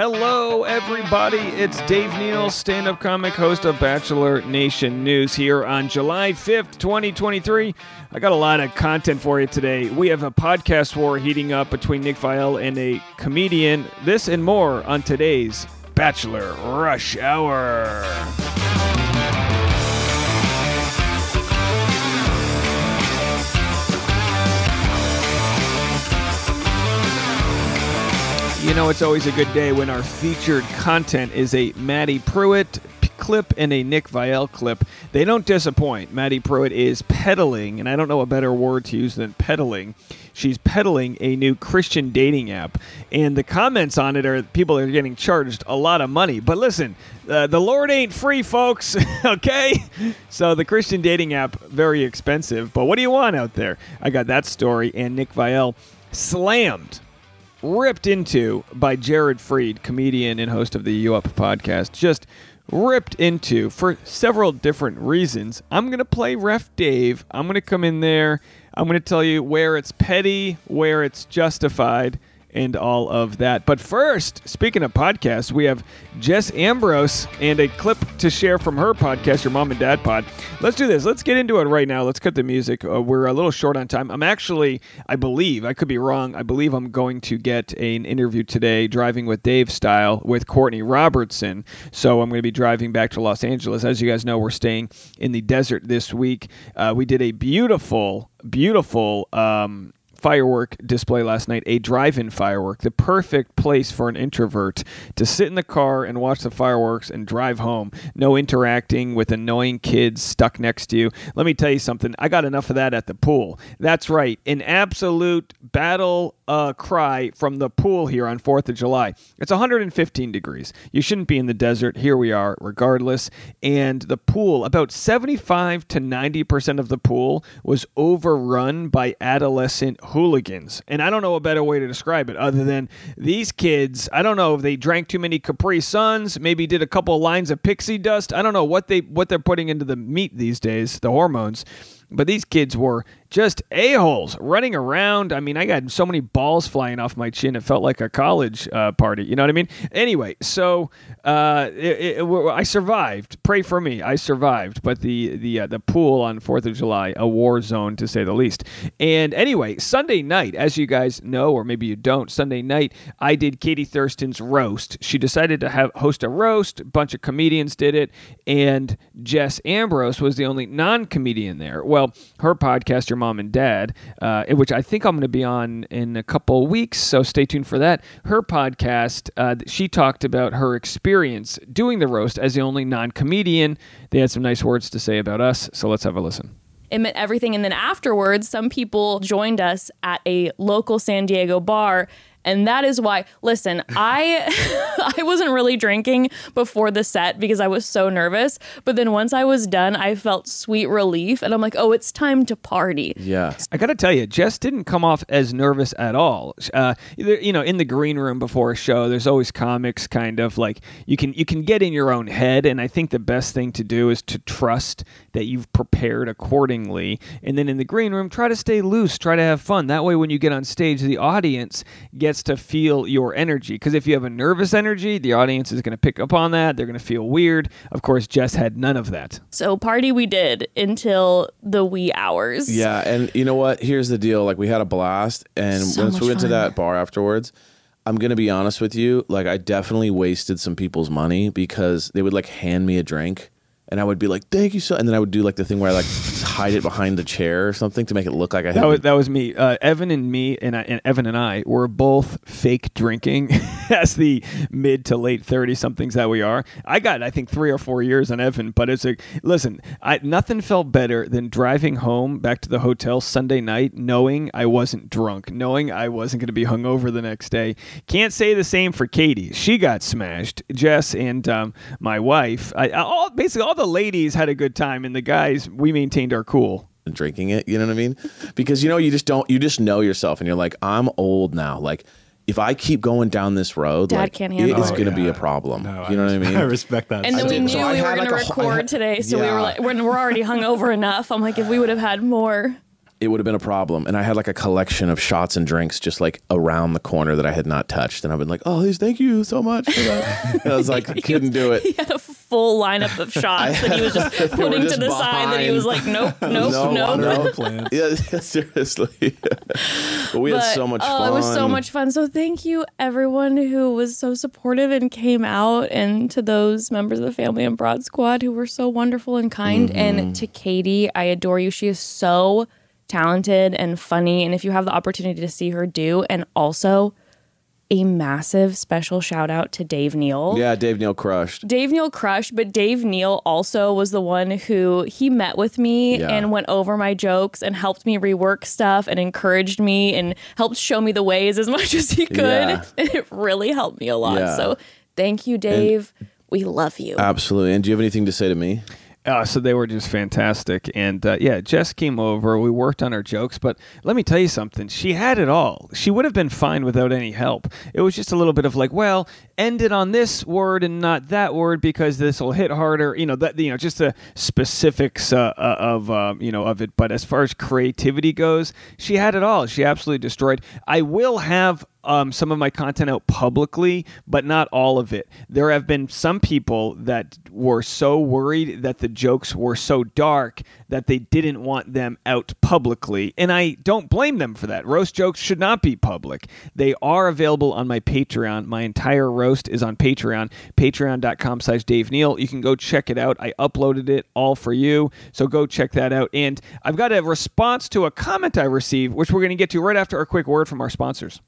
Hello, everybody. It's Dave Neal, stand up comic, host of Bachelor Nation News here on July 5th, 2023. I got a lot of content for you today. We have a podcast war heating up between Nick Viall and a comedian. This and more on today's Bachelor Rush Hour. You know, it's always a good day when our featured content is a Madi Prewett clip and a Nick Viall clip. They don't disappoint. Madi Prewett is peddling, and I don't know a better word to use than peddling. She's peddling a new Christian dating app, and the comments on it are people are getting charged a lot of money. But listen, uh, the Lord ain't free, folks. okay, so the Christian dating app very expensive. But what do you want out there? I got that story, and Nick Viall slammed ripped into by Jared Freid, comedian and host of the U Up podcast. Just ripped into for several different reasons. I'm going to play Ref Dave. I'm going to come in there. I'm going to tell you where it's petty, where it's justified, and all of that. But first, speaking of podcasts, we have Jess Ambrose and a clip to share from her podcast, Your Mom and Dad Pod. Let's do this. Let's get into it right now. Let's cut the music. Uh, we're a little short on time. I'm actually, I believe, I could be wrong. I believe I'm going to get an interview today, driving with Dave style, with Courtney Robertson. So I'm going to be driving back to Los Angeles. As you guys know, we're staying in the desert this week. Uh, we did a beautiful, beautiful. Um, firework display last night, a drive-in firework, the perfect place for an introvert to sit in the car and watch the fireworks and drive home. No interacting with annoying kids stuck next to you. Let me tell you something. I got enough of that at the pool. That's right, an absolute battle uh, cry from the pool here on 4th of July. It's 115 degrees. You shouldn't be in the desert. Here we are, regardless. And the pool, about 75 to 90% of the pool was overrun by adolescent hooligans. And I don't know a better way to describe it other than these kids, I don't know if they drank too many Capri Suns, maybe did a couple of lines of pixie dust. I don't know what they what they're putting into the meat these days, the hormones. But these kids were just a-holes running around. I mean, I got so many balls flying off my chin. It felt like a college uh, party. You know what I mean? Anyway, so uh, it, it, I survived. Pray for me. I survived. But the the uh, the pool on Fourth of July, a war zone to say the least. And anyway, Sunday night, as you guys know, or maybe you don't, Sunday night I did Katie Thurston's roast. She decided to have host a roast. A bunch of comedians did it, and Jess Ambrose was the only non-comedian there. Well, her podcast, Your Mom and Dad, uh, which I think I'm going to be on in a couple weeks, so stay tuned for that. Her podcast, uh, she talked about her experience doing the roast as the only non comedian. They had some nice words to say about us, so let's have a listen. it meant everything. And then afterwards, some people joined us at a local San Diego bar. And that is why, listen, I I wasn't really drinking before the set because I was so nervous. But then once I was done, I felt sweet relief. And I'm like, oh, it's time to party. Yeah. I got to tell you, Jess didn't come off as nervous at all. Uh, you know, in the green room before a show, there's always comics kind of like you can you can get in your own head, and I think the best thing to do is to trust that you've prepared accordingly, and then in the green room, try to stay loose, try to have fun. That way, when you get on stage, the audience gets to feel your energy. Because if you have a nervous energy, the audience is going to pick up on that. They're going to feel weird. Of course, Jess had none of that. So party we did until the wee hours. Yeah, and you know what? Here's the deal. Like we had a blast, and So once we went to that bar afterwards, I'm gonna be honest with you. Like I definitely wasted some people's money because they would like hand me a drink, and I would be like, "Thank you so," and then I would do like the thing where I like hide it behind the chair or something to make it look like I had. That was, that was me. Uh, Evan and me, and, I, and Evan and I were both fake drinking as the mid to late 30 somethings that we are. I got, I think, three or four years on Evan, but it's a listen, I, nothing felt better than driving home back to the hotel Sunday night knowing I wasn't drunk, knowing I wasn't going to be hungover the next day. Can't say the same for Katie. She got smashed. Jess and um, my wife, I, all basically all the ladies had a good time, and the guys, we maintained our cool. drinking it. You know what I mean? Because you know you just don't. You just know yourself, and you're like, I'm old now. Like if I keep going down this road, Dad like, can't it handle is it. going to be a problem. No, you know what I mean? I respect that. And then we knew so we were had, going like, to whole- record had- today, so we were like, we're, we're already hungover enough. I'm like, if we would have had more, it would have been a problem. And I had like a collection of shots and drinks just like around the corner that I had not touched. And I've been like, oh, please, thank you so much for that. And I was like, I couldn't do it. He had a full lineup of shots that he was just putting just to the side that he was like, nope, nope, No, nope. no. No plans. Yeah, yeah, seriously. but we had so much oh, fun. it was so much fun. So thank you everyone who was so supportive and came out, and to those members of the family and Broad Squad who were so wonderful and kind. Mm-hmm. And to Katie, I adore you. She is so talented and funny. And if you have the opportunity to see her do, and also a massive special shout out to Dave Neal. Yeah, Dave Neal crushed. Dave Neal crushed, but Dave Neal also was the one who he met with me Yeah. and went over my jokes and helped me rework stuff and encouraged me and helped show me the ways as much as he could. Yeah. And it really helped me a lot. Yeah. So thank you, Dave. we love you. Absolutely. And do you have anything to say to me? Uh, so they were just fantastic. And uh, yeah, Jess came over. We worked on her jokes, but let me tell you something. She had it all. She would have been fine without any help. It was just a little bit of like, well, end it on this word and not that word because this will hit harder. You know that. You know, just the specifics uh, uh, of um, you know of it. But as far as creativity goes, she had it all. She absolutely destroyed. I will have um, some of my content out publicly, but not all of it. There have been some people that were so worried that the jokes were so dark that they didn't want them out publicly. And I don't blame them for that. Roast jokes should not be public. They are available on my Patreon. My entire roast is on Patreon, patreon.com slash Dave Neal. You can go check it out. I uploaded it all for you. So go check that out. And I've got a response to a comment I received, which we're going to get to right after a quick word from our sponsors.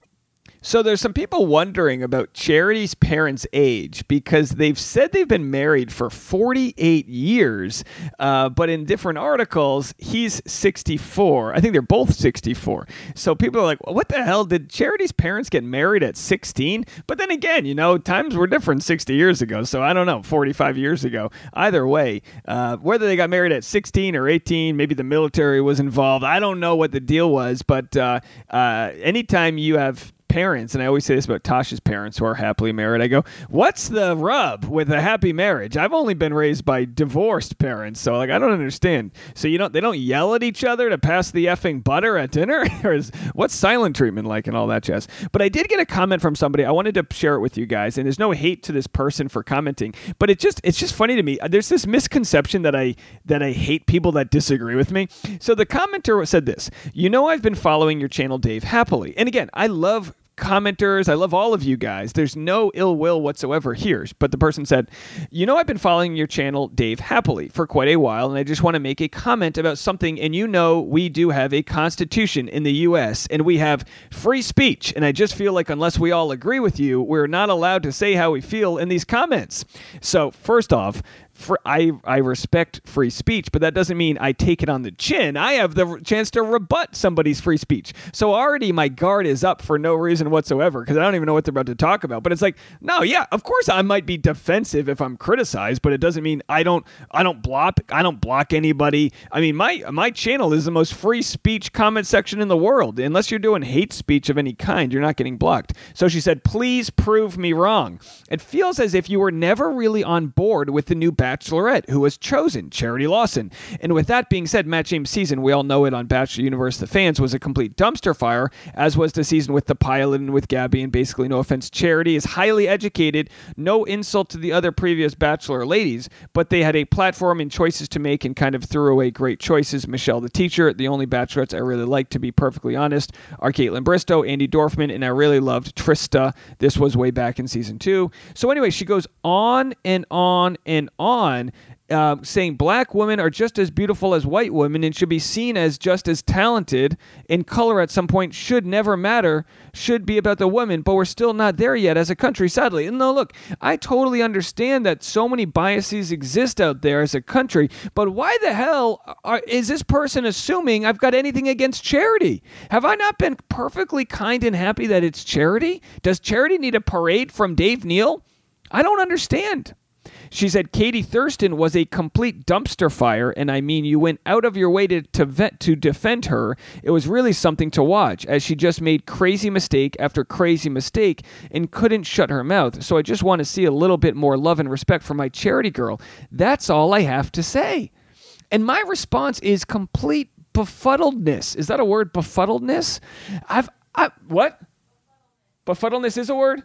So there's some people wondering about Charity's parents' age because they've said they've been married for 48 years, uh, but in different articles he's 64. I think they're both 64. So people are like, "What the hell did Charity's parents get married at 16?" But then again, you know, times were different 60 years ago, so I don't know, 45 years ago. Either way, uh, whether they got married at 16 or 18, maybe the military was involved. I don't know what the deal was, but uh, uh, anytime you have parents, and I always say this about Tasha's parents who are happily married. I go, "What's the rub with a happy marriage?" I've only been raised by divorced parents, so like I don't understand. So you don't they don't yell at each other to pass the effing butter at dinner, or is, what's silent treatment like and all that jazz? But I did get a comment from somebody. I wanted to share it with you guys, and there's no hate to this person for commenting, but it just it's just funny to me. There's this misconception that I that I hate people that disagree with me. So the commenter said this: "You know, I've been following your channel, Dave, happily, and again, I love." Commenters. I love all of you guys. There's no ill will whatsoever here. But the person said, You know, I've been following your channel, Dave, happily for quite a while, and I just want to make a comment about something. And you know, we do have a constitution in the U.S., and we have free speech. And I just feel like unless we all agree with you, we're not allowed to say how we feel in these comments. So, first off, for, I I respect free speech, but that doesn't mean I take it on the chin. I have the chance to rebut somebody's free speech. So already my guard is up for no reason whatsoever because I don't even know what they're about to talk about. But it's like, no, yeah, of course I might be defensive if I'm criticized, but it doesn't mean I don't I don't block I don't block anybody. I mean, my my channel is the most free speech comment section in the world. Unless you're doing hate speech of any kind, you're not getting blocked. So she said, "Please prove me wrong." It feels as if you were never really on board with the new Bachelorette who was chosen, Charity Lawson. And with that being said, Matt James' season, we all know it on Bachelor Universe, the fans, was a complete dumpster fire, as was the season with the pilot and with Gabby. And basically, no offense, Charity is highly educated, no insult to the other previous Bachelor ladies, but they had a platform and choices to make and kind of threw away great choices. Michelle, the teacher, the only Bachelorettes I really liked, to be perfectly honest, are Kaitlyn Bristowe, Andi Dorfman, and I really loved Trista. This was way back in season two. So, anyway, she goes on and on and on uh, saying black women are just as beautiful as white women and should be seen as just as talented in color at some point should never matter should be about the women but we're still not there yet as a country sadly. And no look i totally understand that so many biases exist out there as a country but why the hell are, is this person assuming i've got anything against charity? Have i not been perfectly kind and happy that it's charity? Does charity need a parade from dave neal? I don't understand she said Katie Thurston was a complete dumpster fire, and I mean you went out of your way to to, vet, to defend her. It was really something to watch, as she just made crazy mistake after crazy mistake and couldn't shut her mouth. So I just want to see a little bit more love and respect for my charity girl. That's all I have to say. And my response is complete befuddledness. Is that a word? Befuddledness? I've I, what? Befuddledness is a word?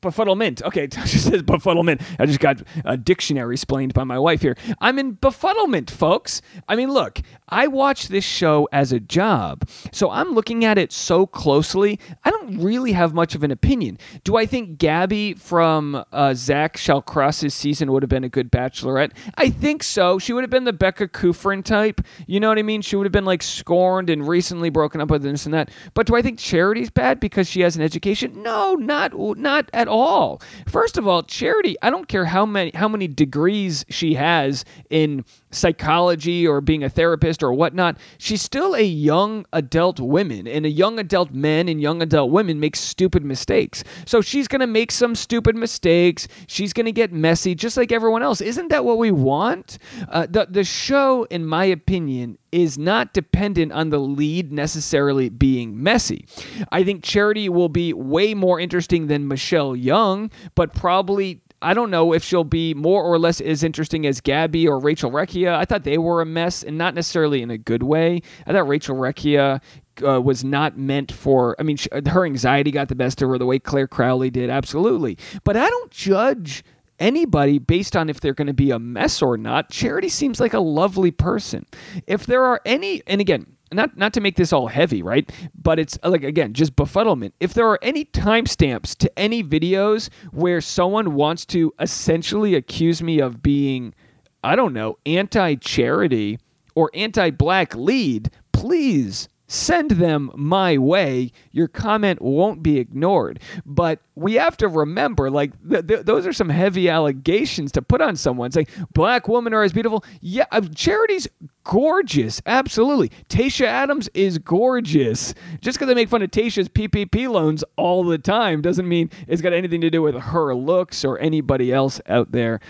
Befuddlement. Okay, just says befuddlement. I just got a dictionary explained by my wife here. I'm in befuddlement, folks. I mean, look, I watch this show as a job, so I'm looking at it so closely. I don't really have much of an opinion. Do I think Gabby from uh, Zach Shallcross's season would have been a good bachelorette? I think so. She would have been the Becca Kufrin type. You know what I mean? She would have been like scorned and recently broken up with this and that. But do I think Charity's bad because she has an education? No, not not at all. First of all, Charity, I don't care how many how many degrees she has in psychology or being a therapist or whatnot, she's still a young adult woman, and a young adult men and young adult women make stupid mistakes. So she's gonna make some stupid mistakes. She's gonna get messy, just like everyone else. Isn't that what we want? Uh, the the show, in my opinion, is not dependent on the lead necessarily being messy. I think Charity will be way more interesting than Michelle Young, but probably I don't know if she'll be more or less as interesting as Gabby or Rachel Recchia. I thought they were a mess and not necessarily in a good way. I thought Rachel Recchia uh, was not meant for. I mean, she, her anxiety got the best of her the way Clare Crawley did, absolutely. But I don't judge anybody based on if they're going to be a mess or not. Charity seems like a lovely person. If there are any, and again, not not to make this all heavy, right? But it's like again, just befuddlement. If there are any timestamps to any videos where someone wants to essentially accuse me of being, I don't know, anti-charity or anti-black lead, please send them my way. Your comment won't be ignored. But we have to remember, like, th- th- those are some heavy allegations to put on someone. Saying black women are as beautiful. Yeah, uh, Charity's gorgeous. Absolutely. Tayshia Adams is gorgeous. Just because I make fun of Tayshia's PPP loans all the time doesn't mean it's got anything to do with her looks or anybody else out there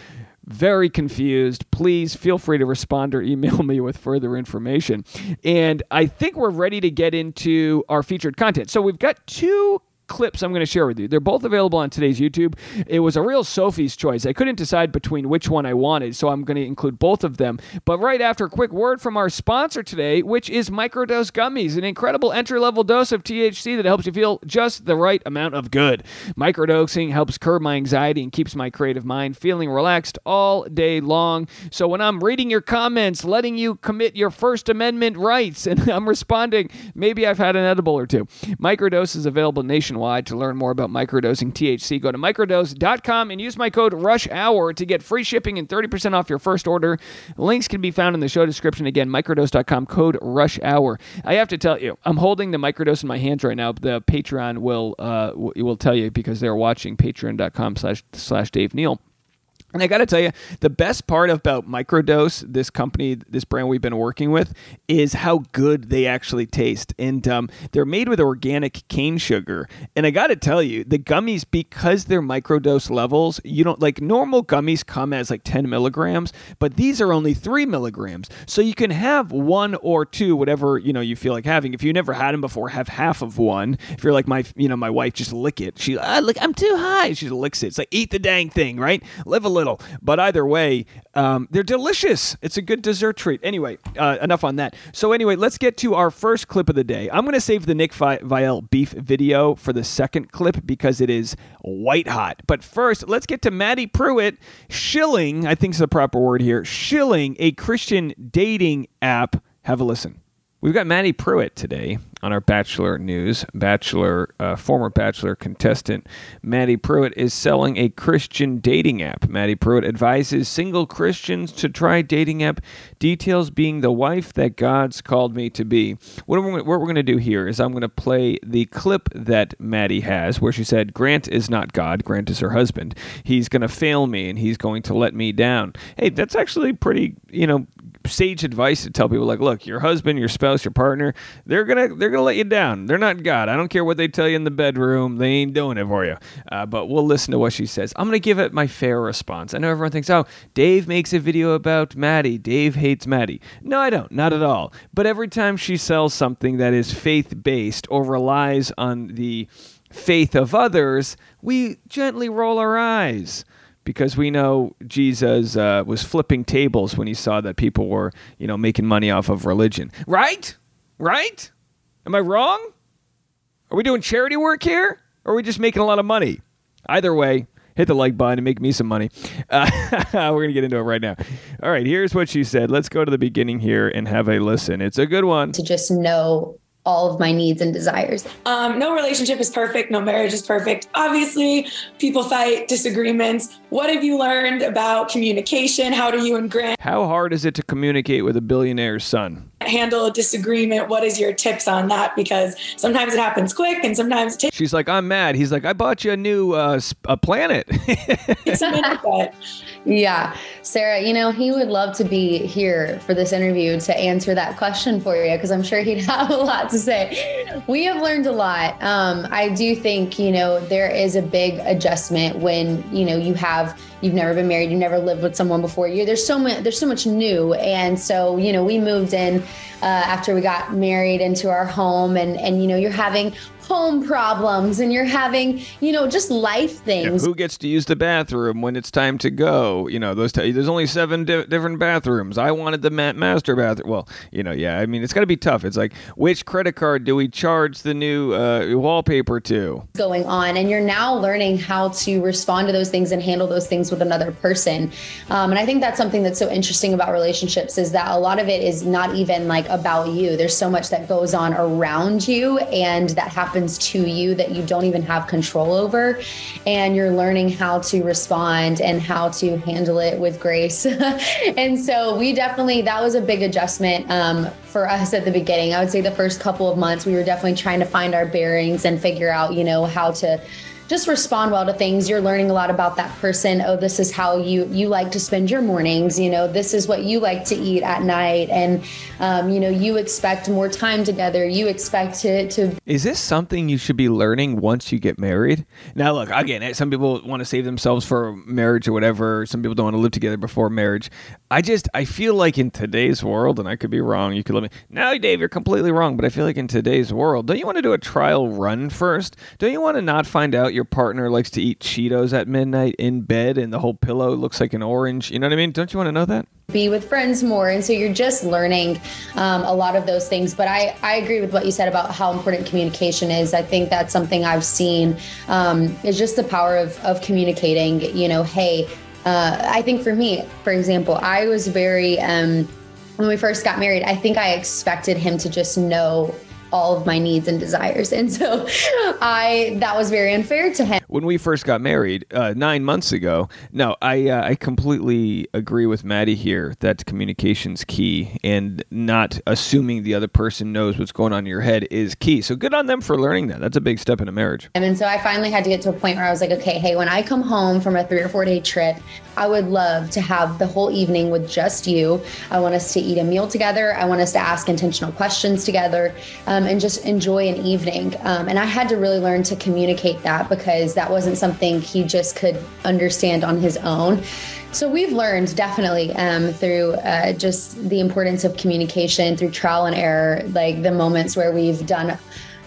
very confused, please feel free to respond or email me with further information. And I think we're ready to get into our featured content. So we've got two clips I'm going to share with you. They're both available on today's YouTube. It was a real Sophie's choice. I couldn't decide between which one I wanted, so I'm going to include both of them. But right after a quick word from our sponsor today, which is Microdose Gummies, an incredible entry level dose of THC that helps you feel just the right amount of good. Microdosing helps curb my anxiety and keeps my creative mind feeling relaxed all day long. So when I'm reading your comments, letting you commit your First Amendment rights, and I'm responding, maybe I've had an edible or two. Microdose is available nationwide nationwide. To learn more about microdosing THC, go to microdose.com and use my code RUSHHOUR to get free shipping and 30% off your first order. Links can be found in the show description. Again, microdose.com, code RUSHHOUR. I have to tell you, I'm holding the microdose in my hands right now. The Patreon will uh, will tell you because they're watching patreon.com slash slash Dave Neal. And I got to tell you, the best part about Microdose, this company, this brand we've been working with, is how good they actually taste. And um, they're made with organic cane sugar. And I got to tell you, the gummies, because they're microdose levels, you don't like normal gummies come as like 10 milligrams, but these are only three milligrams. So you can have one or two, whatever you know you feel like having. If you never had them before, have half of one. If you're like my, you know, my wife, just lick it. She, ah, look, I'm too high. She licks it. It's like eat the dang thing, right? Live a little. But either way, um, they're delicious. It's a good dessert treat. Anyway, uh, enough on that. So anyway, let's get to our first clip of the day. I'm going to save the Nick Viall beef video for the second clip because it is white hot. But first, let's get to Madi Prewett shilling, I think is the proper word here, shilling a Christian dating app. Have a listen. We've got Madi Prewett today on our Bachelor news. Bachelor, uh, former Bachelor contestant Madi Prewett is selling a Christian dating app. Madi Prewett advises single Christians to try dating app. Details being the wife that God's called me to be. What we're, what we're going to do here is I'm going to play the clip that Madi has, where she said, "Grant is not God. Grant is her husband. He's going to fail me, and he's going to let me down." Hey, that's actually pretty, you know, sage advice to tell people like, look, your husband, your spouse, your partner, they're gonna they're gonna let you down. They're not God. I don't care what they tell you in the bedroom. They ain't doing it for you. Uh, but we'll listen to what she says. I'm gonna give it my fair response. I know everyone thinks, oh, Dave makes a video about Madi. Dave hates Madi. No, I don't. Not at all. But every time she sells something that is faith based or relies on the faith of others, we gently roll our eyes because we know Jesus uh, was flipping tables when he saw that people were, you know, making money off of religion. Right? Right? Am I wrong? Are we doing charity work here? Or are we just making a lot of money? Either way, hit the like button and make me some money. Uh, we're going to get into it right now. All right, here's what she said. Let's go to the beginning here and have a listen. It's a good one. To just know all of my needs and desires. Um, no relationship is perfect. No marriage is perfect. Obviously, people fight, disagreements. What have you learned about communication? How do you and Grant How hard is it to communicate with a billionaire's son? Handle a disagreement? What is your tips on that? Because sometimes it happens quick and sometimes it takes She's like, I'm mad. He's like, I bought you a new uh, sp- a planet. a minute. But Yeah. Sarah, you know, he would love to be here for this interview to answer that question for you because I'm sure he'd have a lot to say. We have learned a lot. Um, I do think, you know, there is a big adjustment when, you know, you have you've never been married, you've never lived with someone before. You there's so much there's so much new. And so, you know, we moved in uh, after we got married into our home and and you know, you're having home problems and you're having, you know, just life things. Who gets to use the bathroom when it's time to go? You know, those. T- there's only seven di- different bathrooms. I wanted the ma- master bathroom. Well, you know, yeah. I mean, it's got to be tough. It's like, which credit card do we charge the new uh, wallpaper to? going on and you're now learning how to respond to those things and handle those things with another person um, and i think that's something that's so interesting about relationships is that a lot of it is not even like about you there's so much that goes on around you and that happens to you that you don't even have control over and you're learning how to respond and how to handle it with grace and so we definitely that was a big adjustment um, for us at the beginning. I would say the first couple of months, we were definitely trying to find our bearings and figure out, you know, how to just respond well to things you're learning a lot about that person oh this is how you you like to spend your mornings you know this is what you like to eat at night and um, you know you expect more time together you expect to to Is this something you should be learning once you get married? Now, look, again, some people want to save themselves for marriage or whatever. Some people don't want to live together before marriage. I just, I feel like in today's world, and I could be wrong, you could let me, no, Dave, you're completely wrong, but I feel like in today's world, don't you want to do a trial run first? Don't you want to not find out your partner likes to eat Cheetos at midnight in bed and the whole pillow looks like an orange? You know what I mean? Don't you want to know that? be with friends more and so you're just learning um, a lot of those things but I, I agree with what you said about how important communication is i think that's something i've seen um, is just the power of, of communicating you know hey uh, i think for me for example i was very um, when we first got married i think i expected him to just know all of my needs and desires and so i that was very unfair to him when we first got married uh, nine months ago. No, I uh, I completely agree with Madi here that communication's key, and not assuming the other person knows what's going on in your head is key. So good on them for learning that. That's a big step in a marriage. And so I finally had to get to a point where I was like, okay, hey, when I come home from a three or four day trip, I would love to have the whole evening with just you. I want us to eat a meal together. I want us to ask intentional questions together um, and just enjoy an evening. Um, and I had to really learn to communicate that because that wasn't something he just could understand on his own. So we've learned definitely um, through uh, just the importance of communication, through trial and error, like the moments where we've done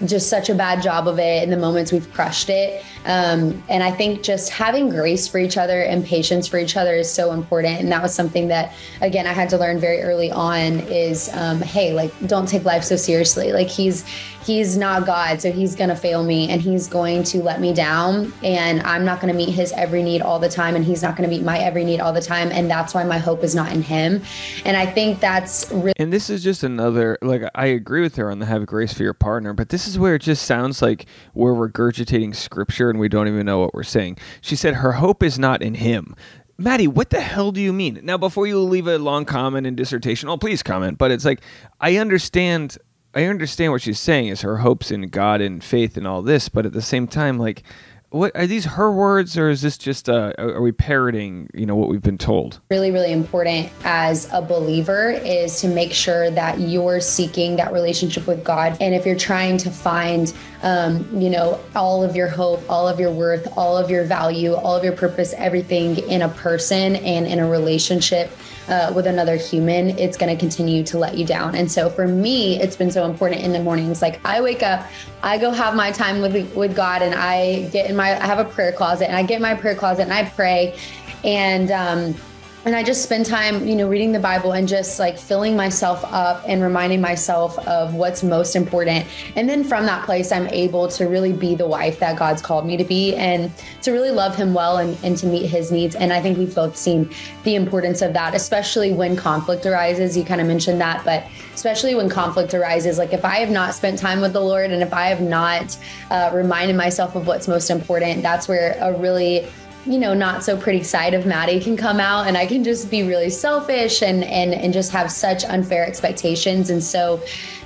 just such a bad job of it and the moments we've crushed it. Um, and I think just having grace for each other and patience for each other is so important. And that was something that, again, I had to learn very early on is, um, hey, like, don't take life so seriously. Like he's, he's not God, so he's going to fail me and he's going to let me down. And I'm not going to meet his every need all the time. And he's not going to meet my every need all the time. And that's why my hope is not in him. And I think that's really And this is just another like I agree with her on the have grace for your partner, but this is where it just sounds like we're regurgitating scripture and we don't even know what we're saying. She said her hope is not in him. Madi, what the hell do you mean? Now, before you leave a long comment and dissertation, oh, please comment. But it's like I understand, I understand what she's saying is her hopes in God and faith and all this, but at the same time, like, what are these her words or is this just uh, are we parroting, you know, what we've been told? really really important as a believer is to make sure that you're seeking that relationship with god and if you're trying to find um, you know all of your hope all of your worth all of your value all of your purpose everything in a person and in a relationship uh, with another human, it's going to continue to let you down. And so for me, it's been so important in the mornings. Like I wake up, I go have my time with with God, and I get in my I have a prayer closet, and I get in my prayer closet and I pray, and um, and I just spend time, you know, reading the Bible and just like filling myself up and reminding myself of what's most important. And then from that place, I'm able to really be the wife that God's called me to be and to really love Him well and, and to meet His needs. And I think we've both seen the importance of that, especially when conflict arises. You kind of mentioned that, but especially when conflict arises, like if I have not spent time with the Lord and if I have not uh, reminded myself of what's most important, that's where a really you know not so pretty side of Madi can come out and I can just be really selfish and and and just have such unfair expectations. And so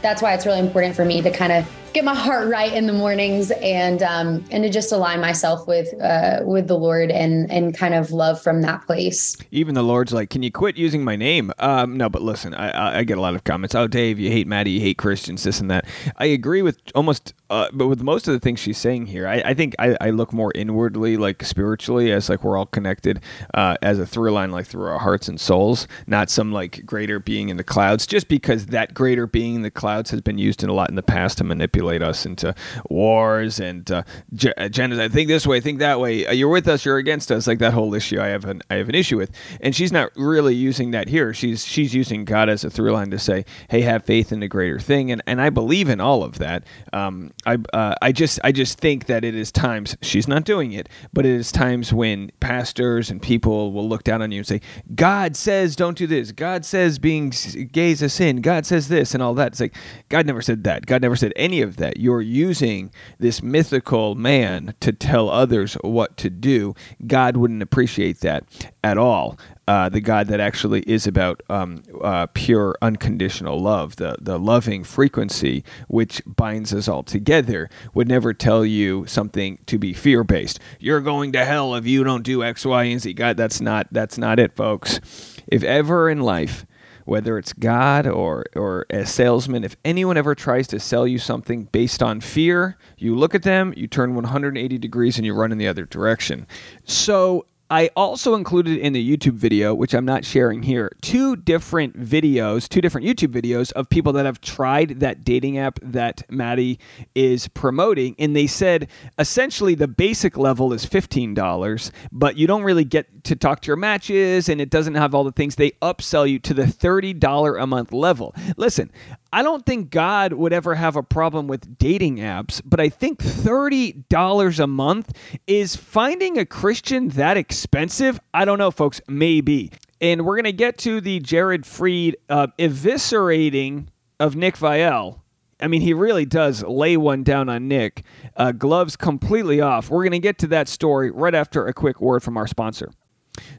that's why it's really important for me to kind of get my heart right in the mornings and um, and to just align myself with uh, with the Lord and and kind of love from that place. Even the Lord's like, "Can you quit using my name?" Um, no, but listen, I, I get a lot of comments. Oh, Dave, you hate Madi, you hate Christians, this and that. I agree with almost, uh, but with most of the things she's saying here, I, I think I, I, look more inwardly, like spiritually, as like we're all connected uh, as a through line, like through our hearts and souls, not some like greater being in the clouds. Just because that greater being in the clouds has been used in a lot in the past to manipulate us into wars and uh, genocide. Think this way, think that way. Uh, you're with us, you're against us. Like that whole issue, I have an I have an issue with. And she's not really using that here. She's she's using God as a through line to say, hey, have faith in the greater thing. And and I believe in all of that. Um, I uh, I just I just think that it is times she's not doing it, but it is times when pastors and people will look down on you and say, God says don't do this. God says being gay is a sin. God says this and all that. It's like God never said that. God never said any of that. You're using this mythical man to tell others what to do. God wouldn't appreciate that at all. Uh, the God that actually is about um, uh, pure, unconditional love, the, the loving frequency which binds us all together, would never tell you something to be fear based. You're going to hell if you don't do X, Y, and Z. God, that's not that's not it, folks. If ever in life whether it's God or, or a salesman, if anyone ever tries to sell you something based on fear, you look at them, you turn 180 degrees, and you run in the other direction. So I also included in the YouTube video, which I'm not sharing here, two different videos, two different YouTube videos of people that have tried that dating app that Madi is promoting. And they said essentially the basic level is $15, but you don't really get to talk to your matches and it doesn't have all the things. They upsell you to the $30 a month level. Listen, I don't think God would ever have a problem with dating apps, but I think $30 a month is finding a Christian that expensive. I don't know, folks, maybe. And we're going to get to the Jared Freid uh, eviscerating of Nick Viall. I mean, he really does lay one down on Nick. Uh, gloves completely off. We're going to get to that story right after a quick word from our sponsor.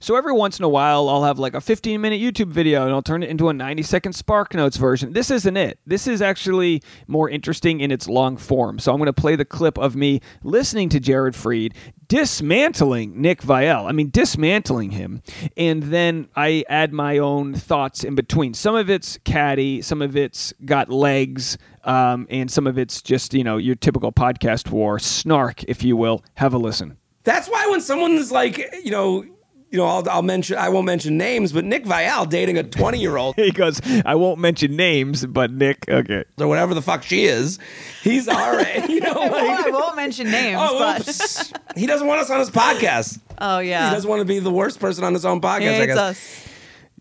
So every once in a while, I'll have like a 15 minute YouTube video and I'll turn it into a 90 second Spark Notes version. This isn't it. This is actually more interesting in its long form. So I'm going to play the clip of me listening to Jared Freid dismantling Nick Viall. I mean, dismantling him. And then I add my own thoughts in between. Some of it's catty, some of it's got legs, um, and some of it's just, you know, your typical podcast war snark, if you will. Have a listen. That's why when someone's like, you know, you know, I'll, I'll, mention, I won't mention names, but Nick Viall dating a 20 year old. he goes, I won't mention names, but Nick, okay. Or whatever the fuck she is. He's all right. You know, like, I won't mention names, oh, but. he doesn't want us on his podcast. Oh, yeah. He doesn't want to be the worst person on his own podcast, he hates I guess. Us.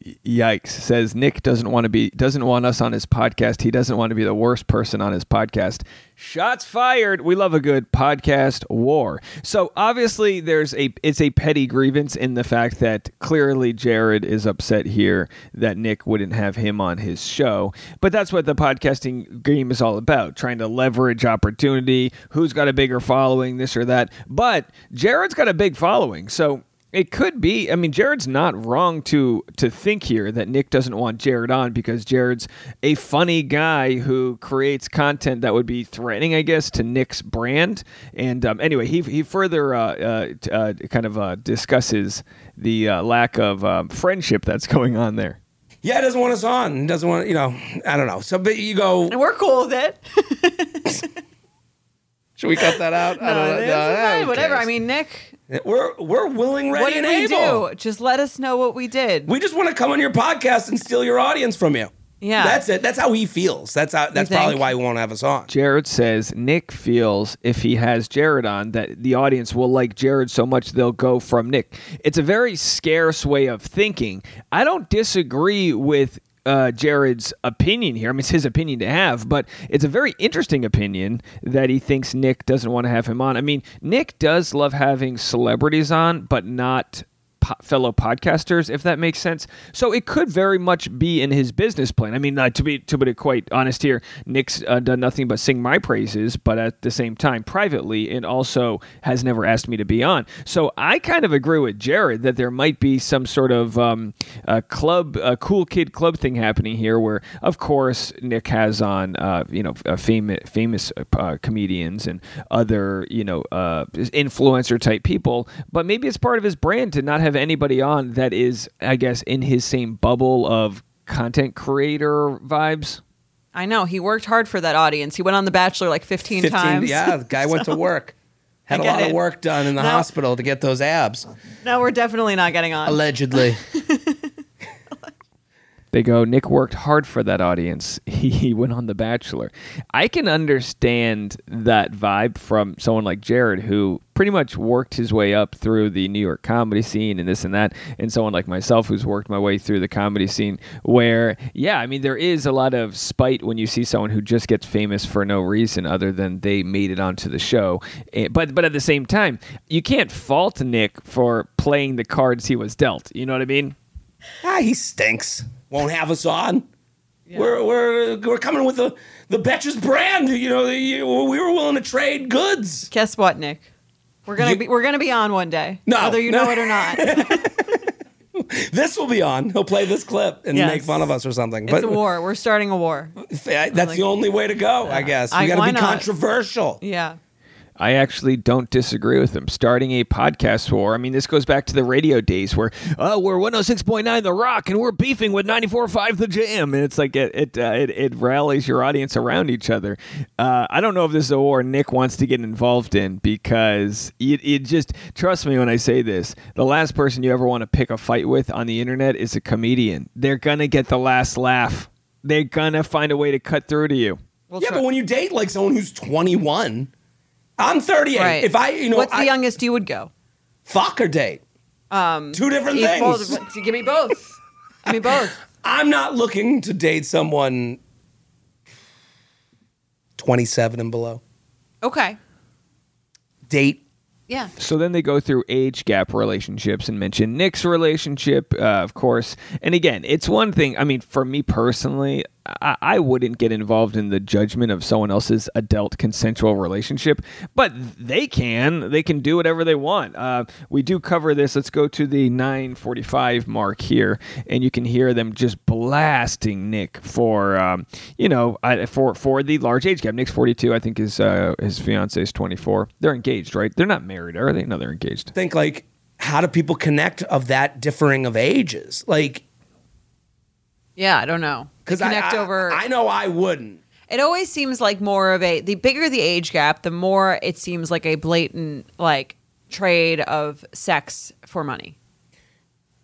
Yikes! Says Nick doesn't want to be doesn't want us on his podcast. He doesn't want to be the worst person on his podcast. Shots fired. We love a good podcast war. So obviously there's a it's a petty grievance in the fact that clearly Jared is upset here that Nick wouldn't have him on his show. But that's what the podcasting game is all about, trying to leverage opportunity, who's got a bigger following, this or that. But Jared's got a big following. So it could be. I mean, Jared's not wrong to to think here that Nick doesn't want Jared on because Jared's a funny guy who creates content that would be threatening, I guess, to Nick's brand. And um, anyway, he he further uh, uh, uh, kind of uh, discusses the uh, lack of um, friendship that's going on there. Yeah, he doesn't want us on. He doesn't want you know. I don't know. So, but you go. And we're cool with it. Should we cut that out? I No, don't know. it's No, fine, whatever. cares? I mean, Nick, we're we're willing, ready, what did and we able. do? Just let us know what we did. We just want to come on your podcast and steal your audience from you. Yeah. that's it. That's how he feels. That's how. That's think? probably why he won't have us on. Jared says Nick feels if he has Jared on that the audience will like Jared so much they'll go from Nick. It's a very scarce way of thinking. I don't disagree with uh, Jared's opinion here. I mean, it's his opinion to have, but it's a very interesting opinion that he thinks Nick doesn't want to have him on. I mean, Nick does love having celebrities on, but not po- fellow podcasters, if that makes sense. So it could very much be in his business plan. I mean, uh, to be to be quite honest here, Nick's uh, done nothing but sing my praises, but at the same time, privately, and also has never asked me to be on. So I kind of agree with Jared that there might be some sort of um, club, uh, cool kid club thing happening here, where of course Nick has on, uh, you know, uh, famous famous uh, comedians and other, you know, influencer type people, but maybe it's part of his brand to not have anybody on that is, I guess, in his same bubble of content creator vibes. I know he worked hard for that audience. He went on The Bachelor like 15, 15 times. Yeah, the guy went to work. Had a get lot of work done in the No. hospital to get those abs. No, we're definitely not getting on. Allegedly. They go, Nick worked hard for that audience. He, went on The Bachelor. I can understand that vibe from someone like Jared, who pretty much worked his way up through the New York comedy scene and this and that, and someone like myself who's worked my way through the comedy scene. Where, yeah, I mean, there is a lot of spite when you see someone who just gets famous for no reason other than they made it onto the show. Eh, But but at the same time, you can't fault Nick for playing the cards he was dealt. You know what I mean? ah, he stinks. Won't have us on. We're, we're, we're coming with the, the Betches brand. You know, we were willing to trade goods. Guess what, Nick? We're gonna You- be we're gonna be on one day, No, whether you no. know it or not. This will be on. He'll play this clip and Yes. make fun of us or something. It's a war. We're starting a war. That's the only way to go, I guess. we got to be not? controversial. Yeah. I actually don't disagree with him. Starting a podcast war. I mean, this goes back to the radio days where, oh, we're 106.9 The Rock and we're beefing with 94.5 The Jam. And it's like it it, uh, it, it rallies your audience around each other. Uh, I don't know if this is a war Nick wants to get involved in because it, it just, trust me when I say this, the last person you ever want to pick a fight with on the internet is a comedian. They're going to get the last laugh, they're going to find a way to cut through to you. We'll yeah, but when you date like someone who's 21, I'm 38. right. If I, you know, what's the I, youngest you would go? fuck or date? Um, Two different Eat things. both- give me both. give me both. I'm not looking to date someone 27 and below. Okay. Date Yeah. So then they go through age gap relationships and mention Nick's relationship, uh, of course. And again, it's one thing. I mean, for me personally, I, I wouldn't get involved in the judgment of someone else's adult consensual relationship, but they can. They can do whatever they want. Uh, we do cover this. Let's go to the 9:45 mark here, and you can hear them just blasting Nick for, um, you know, I, for for the large age gap. Nick's 42. I think his uh, his fiance is 24. They're engaged, right? They're not married, are they? No, they're engaged. think like how do people connect of that differing of ages? Like Yeah, I don't know. because They I, connect I, over. I know I wouldn't. it always seems like more of a the bigger the age gap, the more it seems like a blatant like trade of sex for money.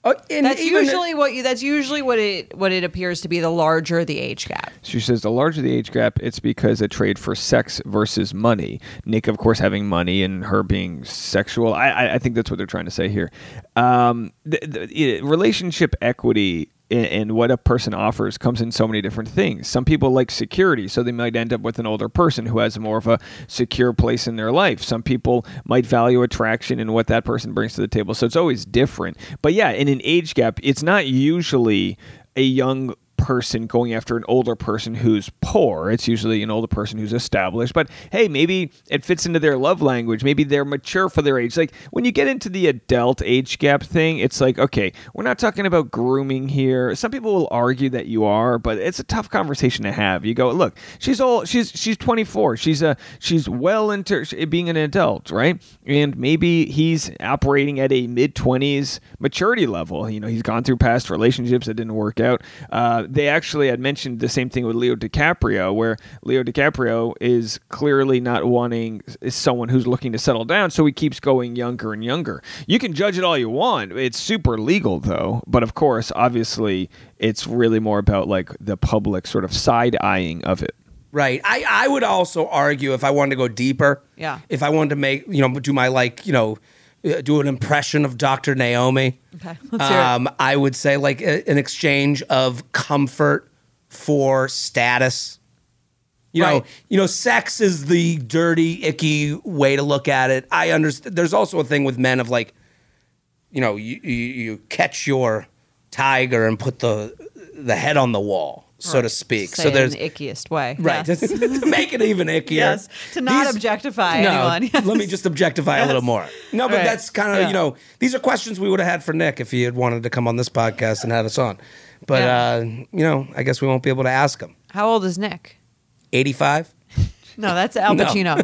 Uh, That's usually what you. That's usually what it what it appears to be. The larger the age gap. She says the larger the age gap, it's because a trade for sex versus money. Nick, of course, having money and her being sexual. I, I, I think that's what they're trying to say here. Um, the, the, i- relationship equity and, what a person offers comes in so many different things. Some people like security, so they might end up with an older person who has more of a secure place in their life. Some people might value attraction and what that person brings to the table. So it's always different. But yeah, in an age gap, it's not usually a young person going after an older person who's poor. It's usually an older person who's established. But hey, maybe it fits into their love language. Maybe they're mature for their age. Like when you get into the adult age gap thing, it's like, okay, we're not talking about grooming here. Some people will argue that you are, but it's a tough conversation to have. You go, look, she's old. She's she's 24. She's a she's well into being an adult, right? And maybe he's operating at a mid 20s maturity level. You know, he's gone through past relationships that didn't work out. Uh, they actually had mentioned the same thing with Leo DiCaprio, where Leo DiCaprio is clearly not wanting is someone who's looking to settle down, so he keeps going younger and younger. You can judge it all you want; it's super legal, though. But of course, obviously, it's really more about like the public sort of side eyeing of it. Right. I, I would also argue if I wanted to go deeper. Yeah. If I wanted to make, you know, do my like, you know, do an impression of Dr. Naomi. Okay, let's hear it. Um, I would say like a, an exchange of comfort for status. You know, you know, sex is the dirty, icky way to look at it. I understand. There's also a thing with men of like, you know, you, you, you catch your tiger and put the the head on the wall, so to speak. Say so there's in the ickiest way. Right. Yes. to make it even ickier. Yes. To not These- objectify no, anyone. let me just objectify a little more. No, but Right. that's kind of, Yeah. you know, these are questions we would have had for Nick if he had wanted to come on this podcast and had us on. But, Yeah. uh, you know, I guess we won't be able to ask him. How old is Nick? 85? No, that's Al No. Pacino.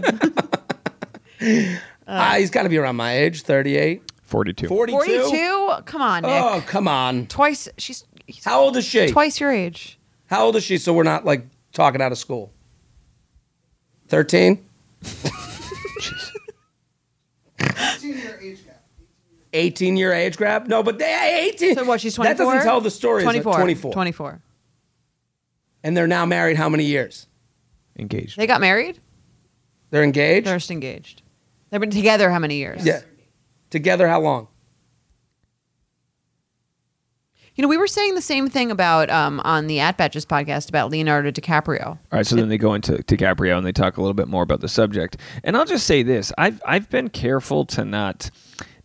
Ah, he's got to be around my age, 38. Forty-two. 42? 42? Come on, Nick. Oh, come on. Twice. She's How old is she? twice your age. How old is she so we're not, like, talking out of school? 13? 18 year age gap? No, but they 18. So what? She's 24. That doesn't tell the story. It's like 24. 24. 24. And they're now married how many years? Engaged. They got married. They're engaged? They're just engaged. They've been together how many years? yeah. Together how long? You know, we were saying the same thing about um, on the At Batches podcast about Leonardo DiCaprio. All right, so then they go into to DiCaprio and they talk a little bit more about the subject. And I'll just say this: I've I've been careful to not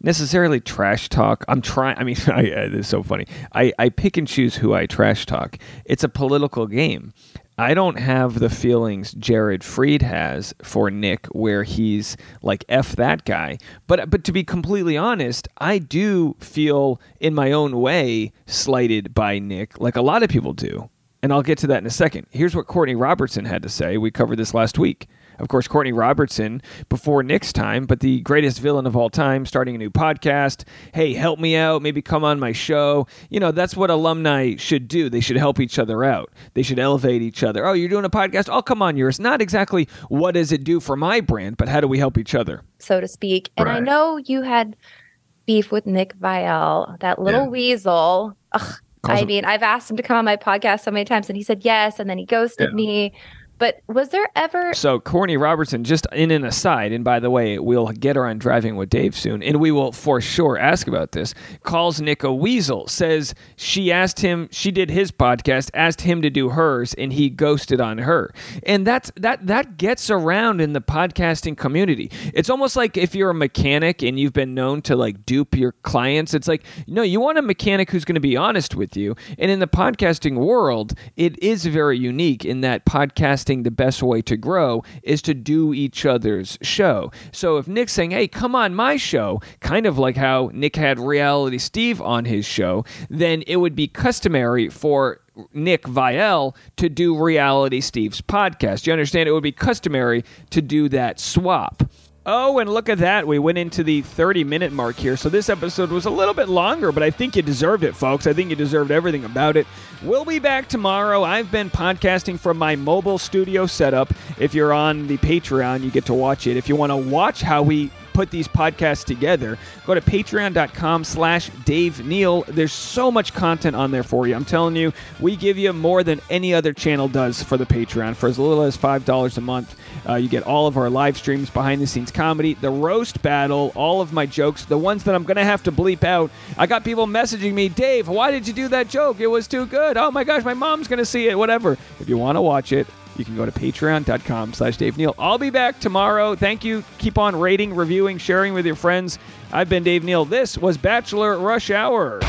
necessarily trash talk. I'm trying. I mean, I, is so funny. I I pick and choose who I trash talk. It's a political game. I don't have the feelings Jared Freid has for Nick, where he's like "f that guy." But but to be completely honest, I do feel in my own way slighted by Nick, like a lot of people do. And I'll get to that in a second. Here's what Courtney Robertson had to say. We covered this last week. Of course, Courtney Robertson, before Nick's time, but the greatest villain of all time, starting a new podcast. Hey, help me out. Maybe come on my show. You know, that's what alumni should do. They should help each other out. They should elevate each other. Oh, you're doing a podcast? I'll come on yours. Not exactly what does it do for my brand, but how do we help each other? so to speak. And I know you had beef with Nick Viall, that little Yeah. weasel. Ugh, I mean, I've asked him to come on my podcast so many times, and he said yes, and then he ghosted Yeah. me. But was there ever? So Courtney Robertson, just in an aside, and by the way, we'll get her on driving with Dave soon, and we will for sure ask about this. Calls Nick a weasel. Says she asked him, she did his podcast, asked him to do hers, and he ghosted on her. And that's that that gets around in the podcasting community. It's almost like if you're a mechanic and you've been known to like dupe your clients. It's like no, you want a mechanic who's going to be honest with you. And in the podcasting world, it is very unique in that podcasting the best way to grow is to do each other's show. So if Nick's saying, "Hey, come on my show," kind of like how Nick had Reality Steve on his show, then it would be customary for Nick Viall to do Reality Steve's podcast. You understand? It would be customary to do that swap. Oh, and look at that. We went into the 30 minute mark here. So this episode was a little bit longer, but I think you deserved it, folks. I think you deserved everything about it. We'll be back tomorrow. I've been podcasting from my mobile studio setup. If you're on the Patreon, you get to watch it. If you want to watch how we put these podcasts together go to patreon.com slash dave neal there's so much content on there for you i'm telling you we give you more than any other channel does for the patreon for as little as $5 a month uh, you get all of our live streams behind the scenes comedy the roast battle all of my jokes the ones that i'm gonna have to bleep out i got people messaging me dave why did you do that joke it was too good oh my gosh my mom's gonna see it whatever if you want to watch it you can go to patreon.com slash Dave Neal. I'll be back tomorrow. Thank you. Keep on rating, reviewing, sharing with your friends. I've been Dave Neal. This was Bachelor Rush Hour.